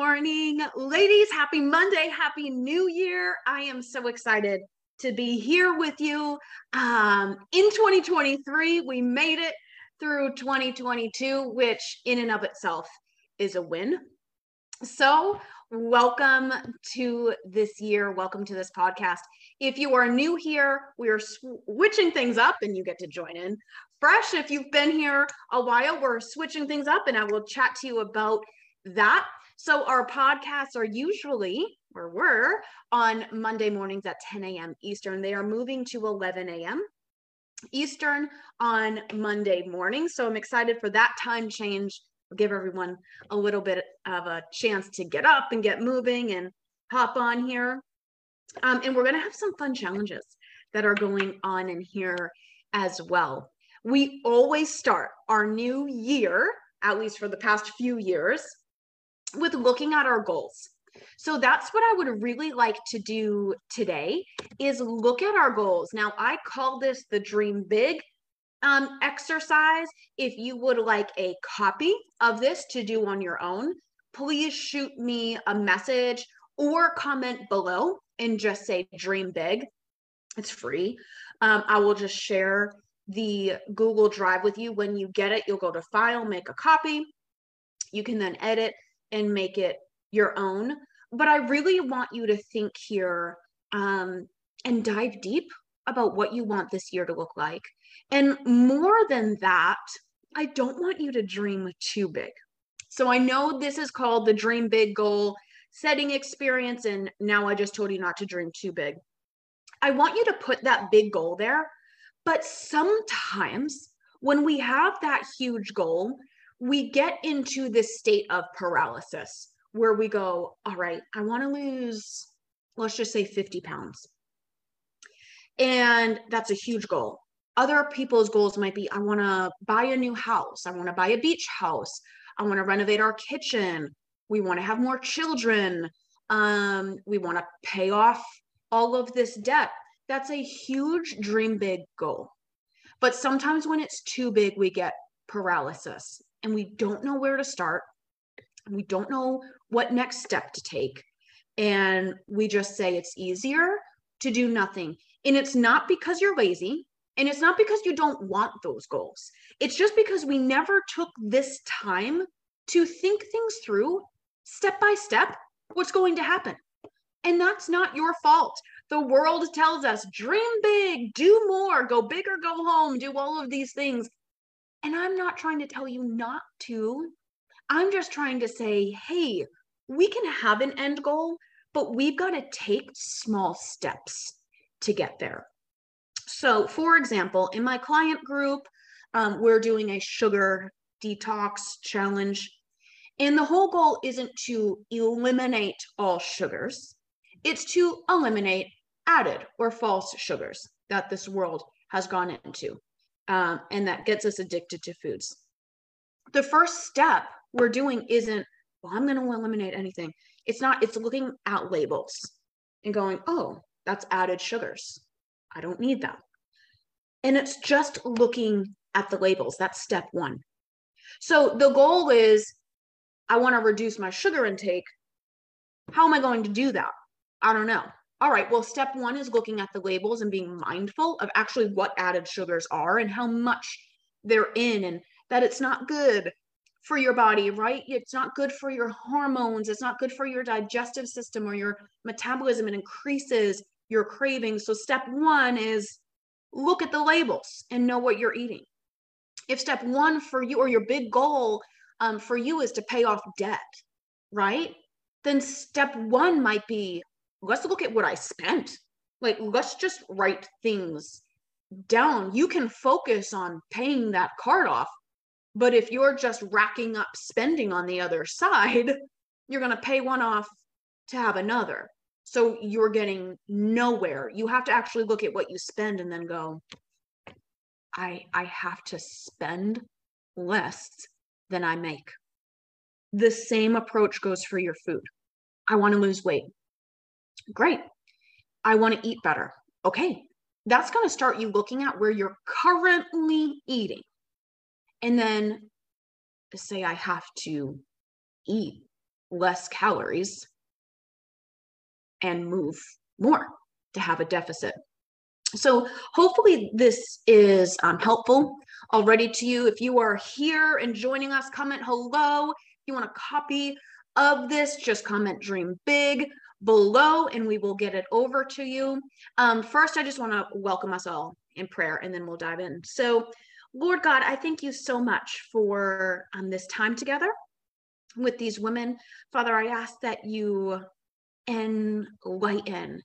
morning, ladies. Happy Monday. Happy New Year. I am so excited to be here with you. Um, in 2023, we made it through 2022, which in and of itself is a win. So, welcome to this year. Welcome to this podcast. If you are new here, we are switching things up and you get to join in. Fresh, if you've been here a while, we're switching things up and I will chat to you about that. So our podcasts are usually, or were, on Monday mornings at 10 a.m. Eastern. They are moving to 11 a.m. Eastern on Monday morning. So I'm excited for that time change. I'll give everyone a little bit of a chance to get up and get moving and hop on here. Um, and we're going to have some fun challenges that are going on in here as well. We always start our new year, at least for the past few years, with looking at our goals. So that's what I would really like to do today is look at our goals. Now I call this the dream big um, exercise. If you would like a copy of this to do on your own, please shoot me a message or comment below and just say dream big. It's free. Um, I will just share the Google Drive with you. When you get it, you'll go to file, make a copy. You can then edit and make it your own. But I really want you to think here um, and dive deep about what you want this year to look like. And more than that, I don't want you to dream too big. So I know this is called the dream big goal setting experience. And now I just told you not to dream too big. I want you to put that big goal there. But sometimes when we have that huge goal, we get into this state of paralysis where we go, all right, I want to lose, let's just say 50 pounds. And that's a huge goal. Other people's goals might be I want to buy a new house, I want to buy a beach house, I want to renovate our kitchen, we want to have more children, um, we want to pay off all of this debt. That's a huge dream big goal. But sometimes when it's too big, we get paralysis and we don't know where to start. We don't know what next step to take. And we just say it's easier to do nothing. And it's not because you're lazy. And it's not because you don't want those goals. It's just because we never took this time to think things through step by step what's going to happen. And that's not your fault. The world tells us dream big, do more, go big or go home, do all of these things. And I'm not trying to tell you not to. I'm just trying to say, hey, we can have an end goal, but we've got to take small steps to get there. So, for example, in my client group, um, we're doing a sugar detox challenge. And the whole goal isn't to eliminate all sugars, it's to eliminate added or false sugars that this world has gone into um, and that gets us addicted to foods. The first step we're doing isn't, well, I'm going to eliminate anything. It's not, it's looking at labels and going, oh, that's added sugars. I don't need that. And it's just looking at the labels. That's step one. So the goal is I want to reduce my sugar intake. How am I going to do that? I don't know all right, well, step one is looking at the labels and being mindful of actually what added sugars are and how much they're in, and that it's not good for your body, right? It's not good for your hormones. It's not good for your digestive system or your metabolism. It increases your cravings. So, step one is look at the labels and know what you're eating. If step one for you or your big goal um, for you is to pay off debt, right? Then step one might be let's look at what I spent. Like, let's just write things down. You can focus on paying that card off. But if you're just racking up spending on the other side, you're going to pay one off to have another. So you're getting nowhere. You have to actually look at what you spend and then go, I I have to spend less than I make. The same approach goes for your food. I want to lose weight. Great. I want to eat better. Okay. That's going to start you looking at where you're currently eating. And then say, I have to eat less calories and move more to have a deficit. So, hopefully, this is um, helpful already to you. If you are here and joining us, comment hello. If you want a copy of this, just comment dream big below and we will get it over to you. Um, first, I just want to welcome us all in prayer and then we'll dive in. So, Lord God, I thank you so much for um, this time together with these women. Father, I ask that you enlighten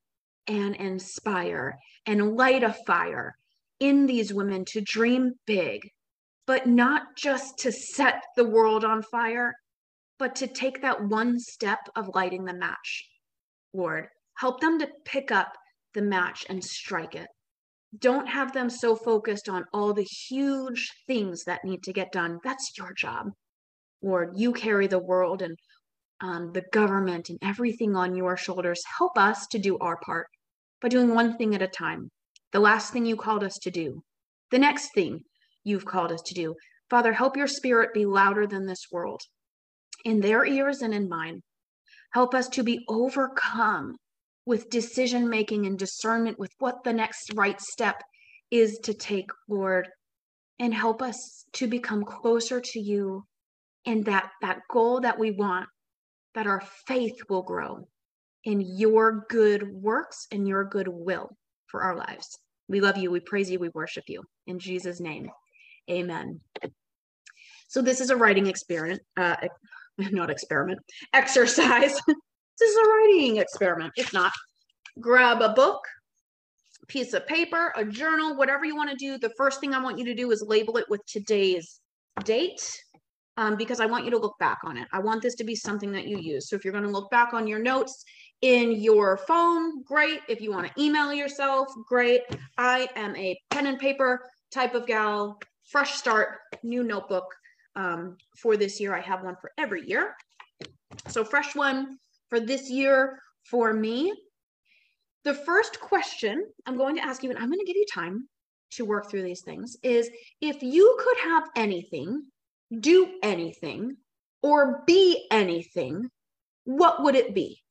and inspire and light a fire in these women to dream big, but not just to set the world on fire, but to take that one step of lighting the match. Lord, help them to pick up the match and strike it. Don't have them so focused on all the huge things that need to get done. That's your job. Lord, you carry the world and um, the government and everything on your shoulders. Help us to do our part by doing one thing at a time. The last thing you called us to do, the next thing you've called us to do. Father, help your spirit be louder than this world in their ears and in mine. Help us to be overcome with decision making and discernment with what the next right step is to take, Lord, and help us to become closer to you and that that goal that we want that our faith will grow in your good works and your good will for our lives. We love you, we praise you, we worship you. In Jesus' name, amen. So, this is a writing experiment, uh, not experiment, exercise. this is a writing experiment. If not, grab a book, piece of paper, a journal, whatever you want to do. The first thing I want you to do is label it with today's date um, because I want you to look back on it. I want this to be something that you use. So if you're going to look back on your notes in your phone, great. If you want to email yourself, great. I am a pen and paper type of gal, fresh start, new notebook um, for this year. I have one for every year. So fresh one for this year for me. The first question I'm going to ask you, and I'm going to give you time to work through these things, is if you could have anything do anything or be anything, what would it be?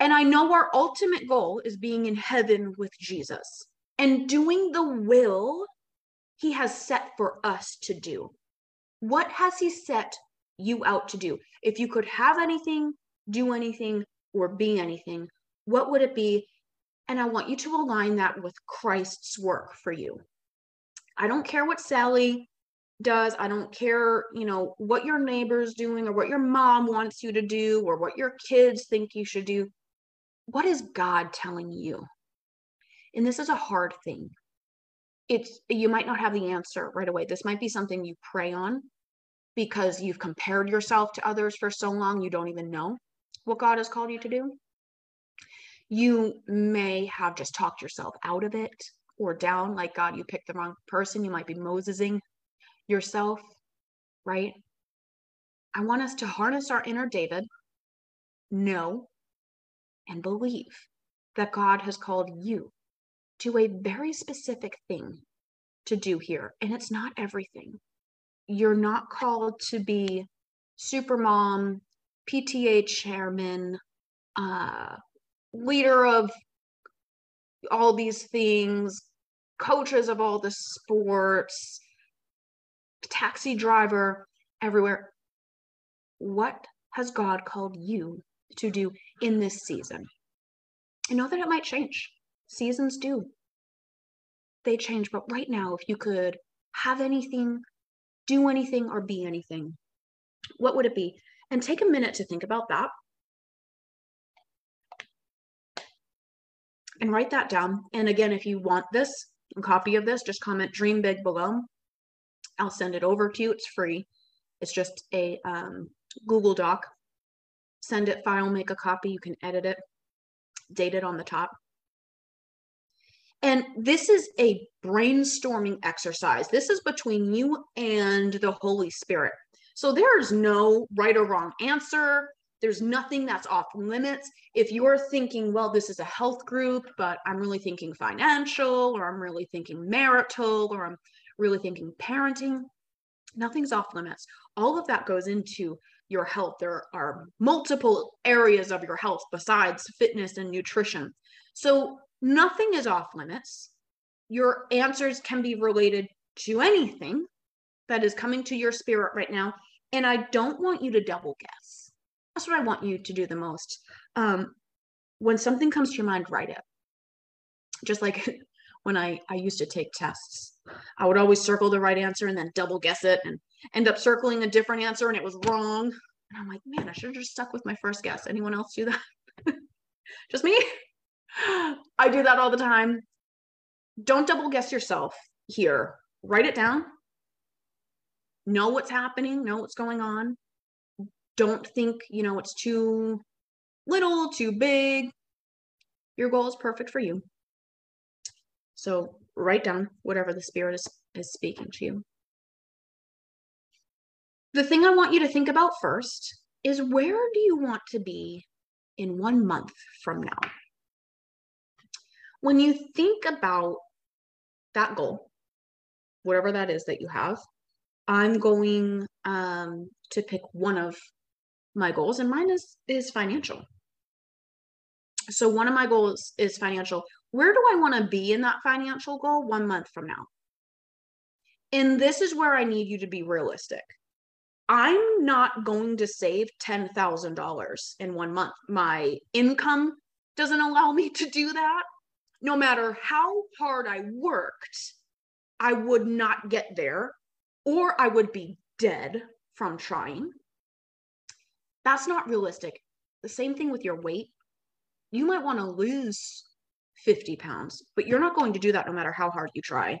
And I know our ultimate goal is being in heaven with Jesus and doing the will he has set for us to do. What has he set you out to do? If you could have anything, do anything, or be anything, what would it be? And I want you to align that with Christ's work for you. I don't care what Sally does. I don't care, you know, what your neighbor's doing or what your mom wants you to do or what your kids think you should do. What is God telling you? And this is a hard thing. It's you might not have the answer right away. This might be something you pray on because you've compared yourself to others for so long you don't even know what God has called you to do. You may have just talked yourself out of it or down like God, you picked the wrong person. You might be Mosesing yourself, right? I want us to harness our inner David, know, and believe that God has called you to a very specific thing to do here. And it's not everything. You're not called to be super mom, PTA chairman, uh, leader of all these things, coaches of all the sports, taxi driver, everywhere. What has God called you to do in this season? I know that it might change. Seasons do. They change. But right now, if you could have anything, do anything, or be anything, what would it be? And take a minute to think about that. And write that down. And again, if you want this, a copy of this, just comment dream big below. I'll send it over to you. It's free. It's just a um, Google Doc. Send it, file, make a copy. You can edit it, date it on the top. And this is a brainstorming exercise. This is between you and the Holy Spirit. So there's no right or wrong answer. There's nothing that's off limits. If you're thinking, well, this is a health group, but I'm really thinking financial, or I'm really thinking marital, or I'm really thinking parenting, nothing's off limits. All of that goes into your health. There are multiple areas of your health besides fitness and nutrition. So nothing is off limits. Your answers can be related to anything that is coming to your spirit right now. And I don't want you to double guess. That's what I want you to do the most. Um, when something comes to your mind, write it. Just like when I, I used to take tests, I would always circle the right answer and then double guess it and end up circling a different answer and it was wrong. And I'm like, man, I should have just stuck with my first guess. Anyone else do that? just me? I do that all the time. Don't double guess yourself here. Write it down. Know what's happening, know what's going on. Don't think, you know, it's too little, too big. Your goal is perfect for you. So write down whatever the spirit is, is speaking to you. The thing I want you to think about first is where do you want to be in one month from now? When you think about that goal, whatever that is that you have, I'm going um, to pick one of my goals, and mine is is financial. So one of my goals is financial. Where do I want to be in that financial goal one month from now? And this is where I need you to be realistic. I'm not going to save $10,000 in one month. My income doesn't allow me to do that. No matter how hard I worked, I would not get there or I would be dead from trying. That's not realistic. The same thing with your weight. You might want to lose 50 pounds, but you're not going to do that no matter how hard you try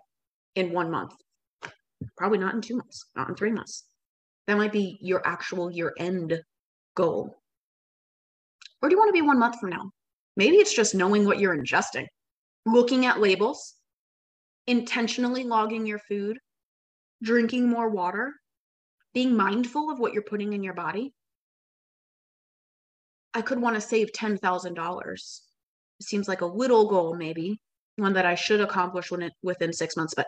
in one month. Probably not in two months, not in three months. That might be your actual year end goal. Where do you want to be one month from now? Maybe it's just knowing what you're ingesting, looking at labels, intentionally logging your food, drinking more water, being mindful of what you're putting in your body. I could want to save $10,000. It seems like a little goal, maybe one that I should accomplish when it, within six months. But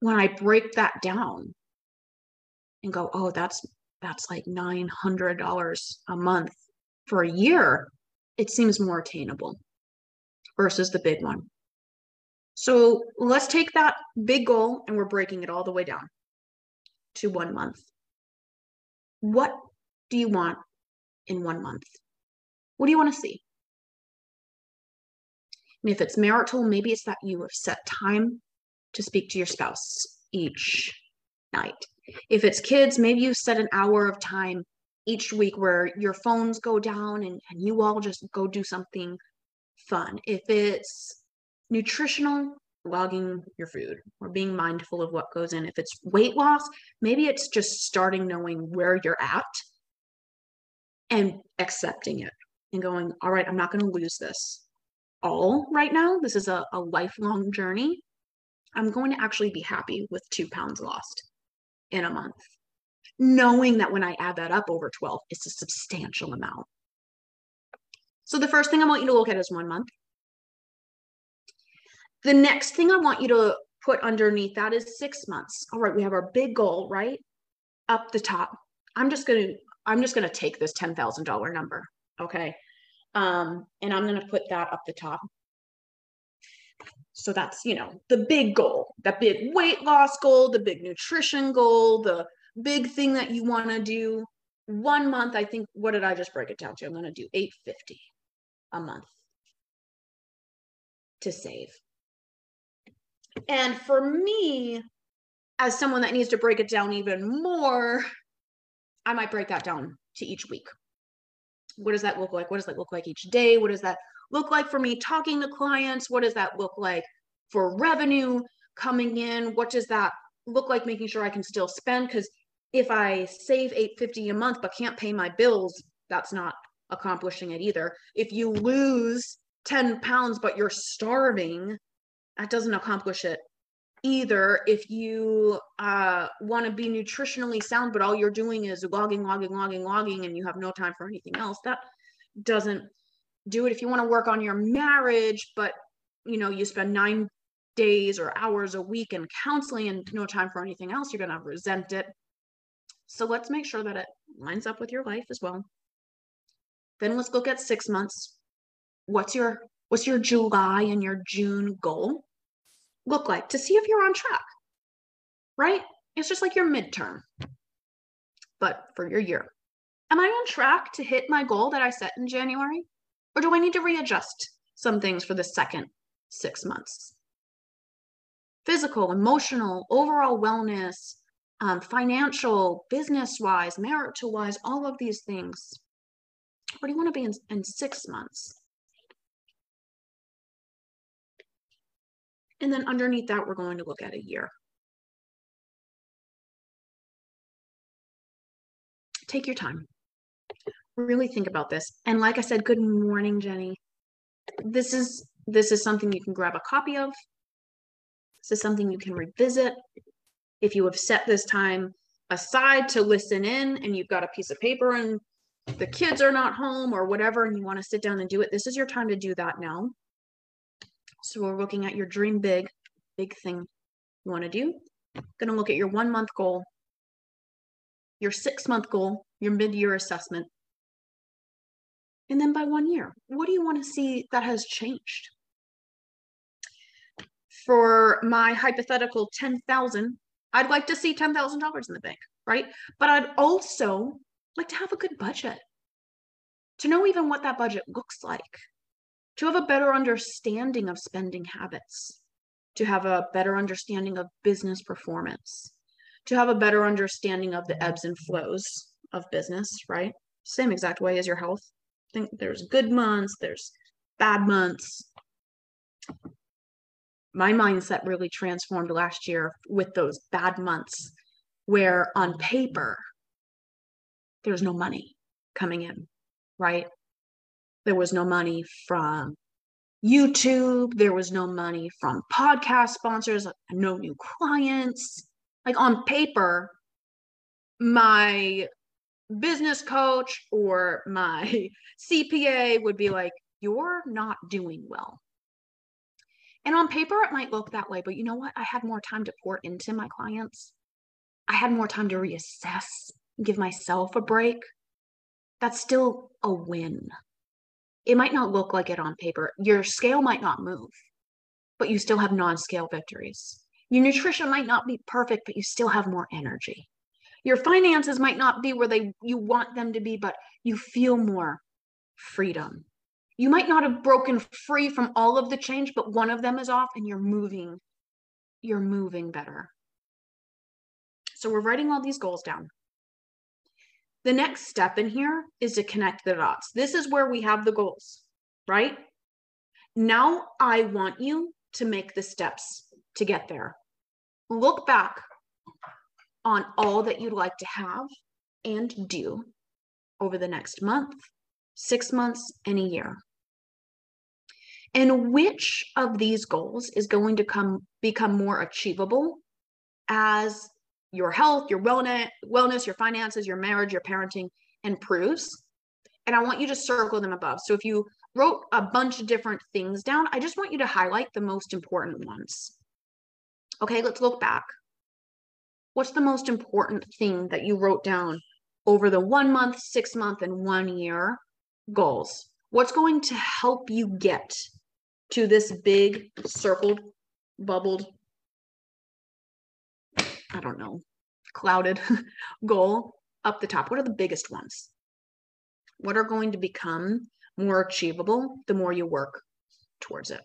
when I break that down and go, oh, that's that's like $900 a month for a year, it seems more attainable versus the big one. So let's take that big goal and we're breaking it all the way down to one month. What do you want in one month? What do you want to see? And if it's marital, maybe it's that you have set time to speak to your spouse each night. If it's kids, maybe you set an hour of time each week where your phones go down and, and you all just go do something fun. If it's nutritional, logging your food or being mindful of what goes in. If it's weight loss, maybe it's just starting knowing where you're at and accepting it and going, all right, I'm not going to lose this all right now. This is a, a lifelong journey. I'm going to actually be happy with two pounds lost in a month, knowing that when I add that up over 12, it's a substantial amount. So the first thing I want you to look at is one month. The next thing I want you to put underneath that is six months. All right, we have our big goal, right? Up the top. I'm just gonna, I'm just gonna take this $10,000 number. Okay. Um, and I'm gonna put that up the top. So that's, you know, the big goal, that big weight loss goal, the big nutrition goal, the big thing that you want to do. One month, I think, what did I just break it down to? I'm going to do 850 a month to save. And for me, as someone that needs to break it down even more, I might break that down to each week. What does that look like? What does that look like each day? What does that look like for me talking to clients? What does that look like for revenue coming in? What does that look like making sure I can still spend? Because if I save 850 a month but can't pay my bills, that's not accomplishing it either. If you lose 10 pounds but you're starving, that doesn't accomplish it either. If you uh, want to be nutritionally sound but all you're doing is logging logging logging logging and you have no time for anything else that doesn't do it. If you want to work on your marriage but you know you spend nine days or hours a week in counseling and no time for anything else you're going to resent it so let's make sure that it lines up with your life as well. Then let's look at six months. What's your what's your July and your June goal look like to see if you're on track? Right? It's just like your midterm, but for your year. Am I on track to hit my goal that I set in January? Or do I need to readjust some things for the second six months? Physical, emotional, overall wellness, um, financial, business wise, marital wise, all of these things. Where do you want to be in, in six months? And then underneath that, we're going to look at a year. Take your time. Really think about this. And like I said, good morning, Jenny. This is this is something you can grab a copy of. This is something you can revisit. If you have set this time aside to listen in and you've got a piece of paper and the kids are not home or whatever and you want to sit down and do it, this is your time to do that now. So we're looking at your dream big, big thing you want to do. Going to look at your one month goal, your six month goal, your mid year assessment. And then by one year, what do you want to see that has changed? For my hypothetical 10,000, I'd like to see $10,000 in the bank, right? But I'd also like to have a good budget, to know even what that budget looks like, to have a better understanding of spending habits, to have a better understanding of business performance, to have a better understanding of the ebbs and flows of business, right? Same exact way as your health. I think there's good months, there's bad months. My mindset really transformed last year with those bad months where on paper there's no money coming in, right? There was no money from YouTube. There was no money from podcast sponsors, no new clients. Like on paper, my business coach or my CPA would be like, You're not doing well. And on paper, it might look that way, but you know what? I had more time to pour into my clients. I had more time to reassess, give myself a break. That's still a win it might not look like it on paper. Your scale might not move, but you still have non scale victories. Your nutrition might not be perfect, but you still have more energy. Your finances might not be where they you want them to be, but you feel more freedom. You might not have broken free from all of the change, but one of them is off and you're moving. You're moving better. So we're writing all these goals down. The next step in here is to connect the dots. This is where we have the goals, right? Now I want you to make the steps to get there. Look back on all that you'd like to have and do over the next month, six months, and a year. And which of these goals is going to come become more achievable as your health, your wellness, wellness, your finances, your marriage, your parenting improves. And I want you to circle them above. So if you wrote a bunch of different things down, I just want you to highlight the most important ones. Okay, let's look back. What's the most important thing that you wrote down over the one month, six month, and one year goals? What's going to help you get to this big circled, bubbled I don't know, clouded goal up the top? What are the biggest ones? What are going to become more achievable the more you work towards it?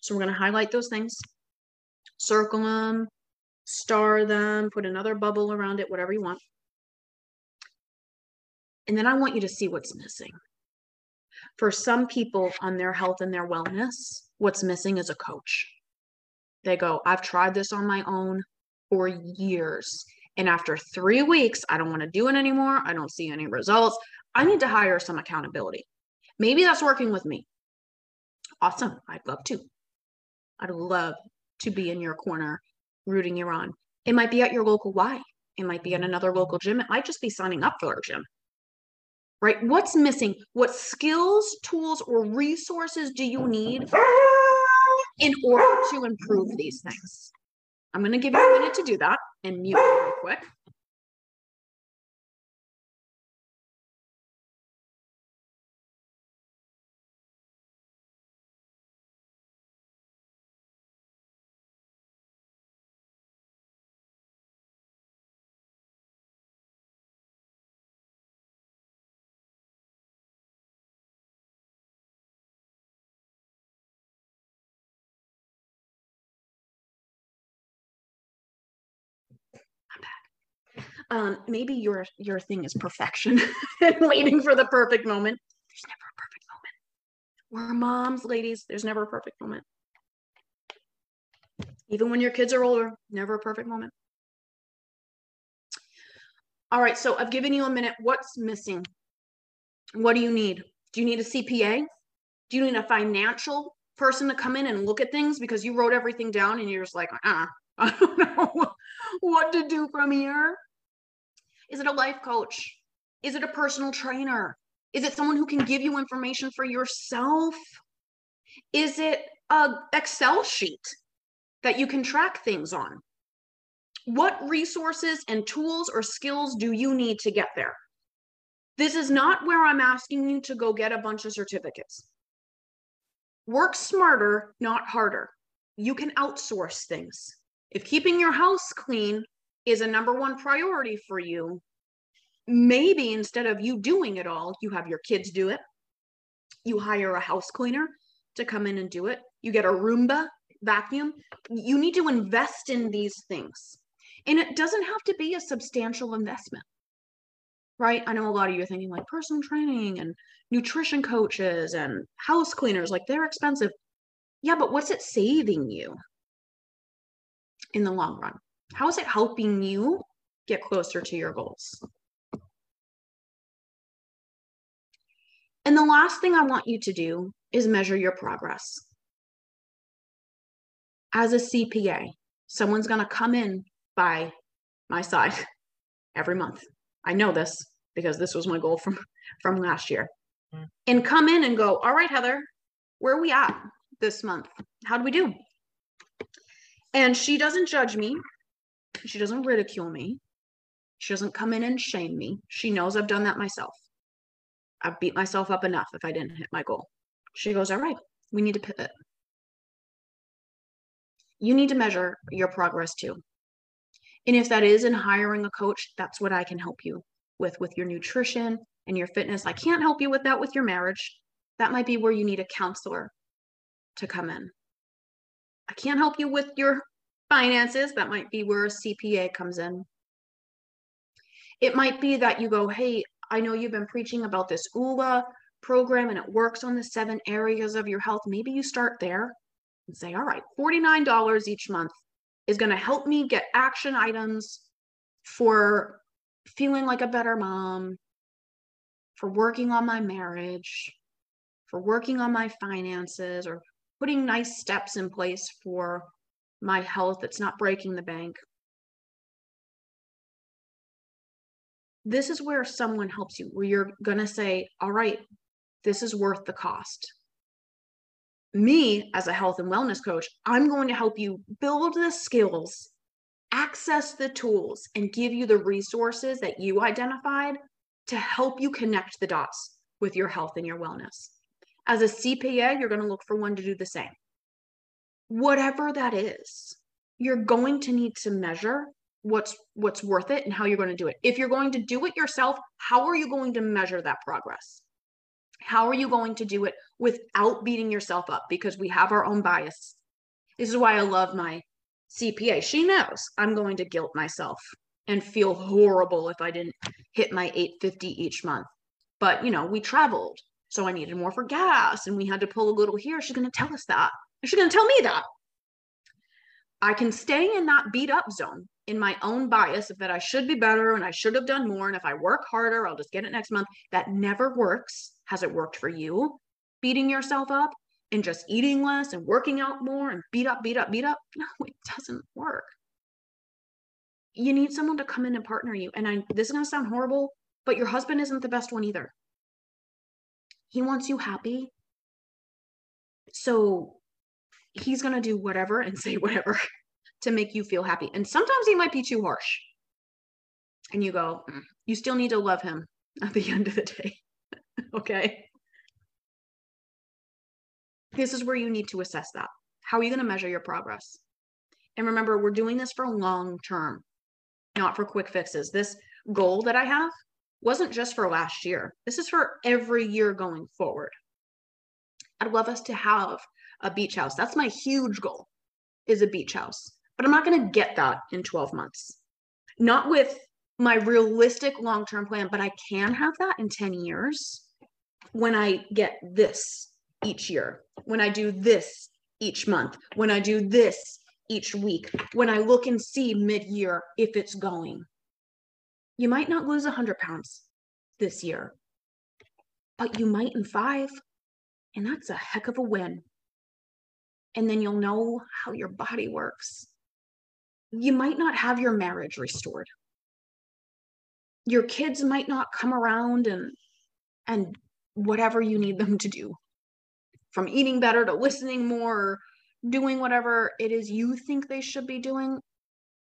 So we're going to highlight those things, circle them, star them, put another bubble around it, whatever you want. And then I want you to see what's missing. For some people on their health and their wellness, what's missing is a coach. They go, I've tried this on my own for years. And after three weeks, I don't want to do it anymore. I don't see any results. I need to hire some accountability. Maybe that's working with me. Awesome. I'd love to. I'd love to be in your corner, rooting you on. It might be at your local Y. It might be at another local gym. It might just be signing up for a gym. Right? What's missing? What skills, tools, or resources do you need in order to improve these things. I'm going to give you a minute to do that and mute real quick. Um, maybe your your thing is perfection and waiting for the perfect moment. There's never a perfect moment. We're moms, ladies. There's never a perfect moment. Even when your kids are older, never a perfect moment. All right, so I've given you a minute. What's missing? What do you need? Do you need a CPA? Do you need a financial person to come in and look at things because you wrote everything down and you're just like, uh, I don't know what to do from here? Is it a life coach? Is it a personal trainer? Is it someone who can give you information for yourself? Is it a Excel sheet that you can track things on? What resources and tools or skills do you need to get there? This is not where I'm asking you to go get a bunch of certificates. Work smarter, not harder. You can outsource things. If keeping your house clean is a number one priority for you, maybe instead of you doing it all, you have your kids do it. You hire a house cleaner to come in and do it. You get a Roomba vacuum. You need to invest in these things. And it doesn't have to be a substantial investment, right? I know a lot of you are thinking like personal training and nutrition coaches and house cleaners, like they're expensive. Yeah, but what's it saving you in the long run? How is it helping you get closer to your goals? And the last thing I want you to do is measure your progress. As a CPA, someone's going to come in by my side every month. I know this because this was my goal from from last year. Mm. And come in and go, "All right, Heather, where are we at this month? How do we do?" And she doesn't judge me. She doesn't ridicule me. She doesn't come in and shame me. She knows I've done that myself. I've beat myself up enough if I didn't hit my goal. She goes, All right, we need to pivot. You need to measure your progress too. And if that is in hiring a coach, that's what I can help you with, with your nutrition and your fitness. I can't help you with that with your marriage. That might be where you need a counselor to come in. I can't help you with your finances. That might be where a CPA comes in. It might be that you go, hey, I know you've been preaching about this OOLA program and it works on the seven areas of your health. Maybe you start there and say, all right, $49 each month is going to help me get action items for feeling like a better mom, for working on my marriage, for working on my finances, or putting nice steps in place for my health that's not breaking the bank. This is where someone helps you, where you're going to say, All right, this is worth the cost me as a health and wellness coach, I'm going to help you build the skills, access the tools, and give you the resources that you identified to help you connect the dots with your health and your wellness. As a CPA, you're going to look for one to do the same. Whatever that is, you're going to need to measure what's what's worth it and how you're going to do it. If you're going to do it yourself, how are you going to measure that progress? How are you going to do it without beating yourself up? Because we have our own bias. This is why I love my CPA. She knows I'm going to guilt myself and feel horrible if I didn't hit my 850 each month. But, you know, we traveled, so I needed more for gas and we had to pull a little here. She's going to tell us that. She's going to tell me that. I can stay in that beat up zone in my own bias of that I should be better and I should have done more. And if I work harder, I'll just get it next month. That never works. Has it worked for you? Beating yourself up and just eating less and working out more and beat up, beat up, beat up? No, it doesn't work. You need someone to come in and partner you. And I, this is going to sound horrible, but your husband isn't the best one either. He wants you happy. So he's going to do whatever and say whatever to make you feel happy. And sometimes he might be too harsh. And you go, mm, you still need to love him at the end of the day. okay. This is where you need to assess that. How are you going to measure your progress? And remember, we're doing this for long term, not for quick fixes. This goal that I have wasn't just for last year, this is for every year going forward. I'd love us to have a beach house. That's my huge goal is a beach house. But I'm not going to get that in 12 months. Not with my realistic long term plan, but I can have that in 10 years when I get this each year, when I do this each month, when I do this each week, when I look and see mid year if it's going. You might not lose 100 pounds this year, but you might in five. And that's a heck of a win. And then you'll know how your body works. You might not have your marriage restored. Your kids might not come around and and whatever you need them to do. From eating better to listening more, doing whatever it is you think they should be doing,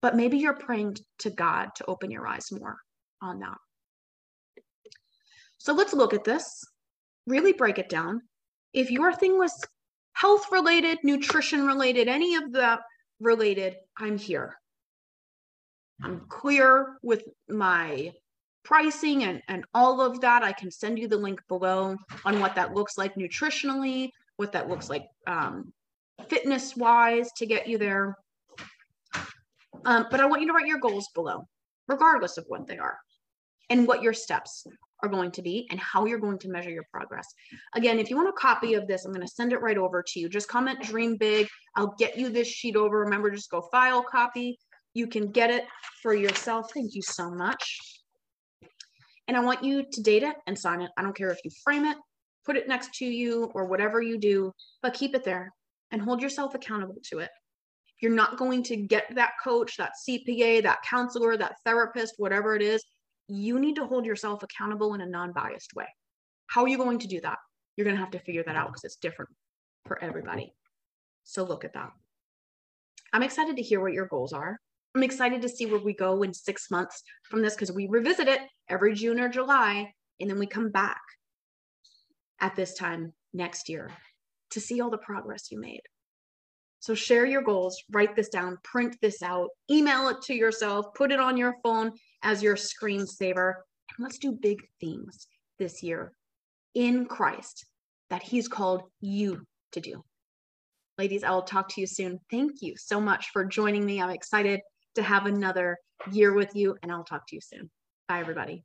but maybe you're praying to God to open your eyes more on that. So let's look at this, really break it down. If your thing was health related, nutrition related, any of that related, I'm here. I'm clear with my pricing and, and all of that. I can send you the link below on what that looks like nutritionally, what that looks like um, fitness wise to get you there. Um, but I want you to write your goals below, regardless of what they are and what your steps are going to be and how you're going to measure your progress. Again, if you want a copy of this, I'm going to send it right over to you. Just comment dream big. I'll get you this sheet over. Remember, just go file copy. You can get it for yourself. Thank you so much. And I want you to date it and sign it. I don't care if you frame it, put it next to you, or whatever you do, but keep it there and hold yourself accountable to it. You're not going to get that coach, that CPA, that counselor, that therapist, whatever it is, you need to hold yourself accountable in a non biased way. How are you going to do that? You're going to have to figure that out because it's different for everybody. So look at that. I'm excited to hear what your goals are. I'm excited to see where we go in six months from this because we revisit it every June or July, and then we come back at this time next year to see all the progress you made. So share your goals, write this down, print this out, email it to yourself, put it on your phone as your screensaver. And let's do big things this year in Christ that He's called you to do. Ladies, I will talk to you soon. Thank you so much for joining me. I'm excited to have another year with you, and I'll talk to you soon. Bye, everybody.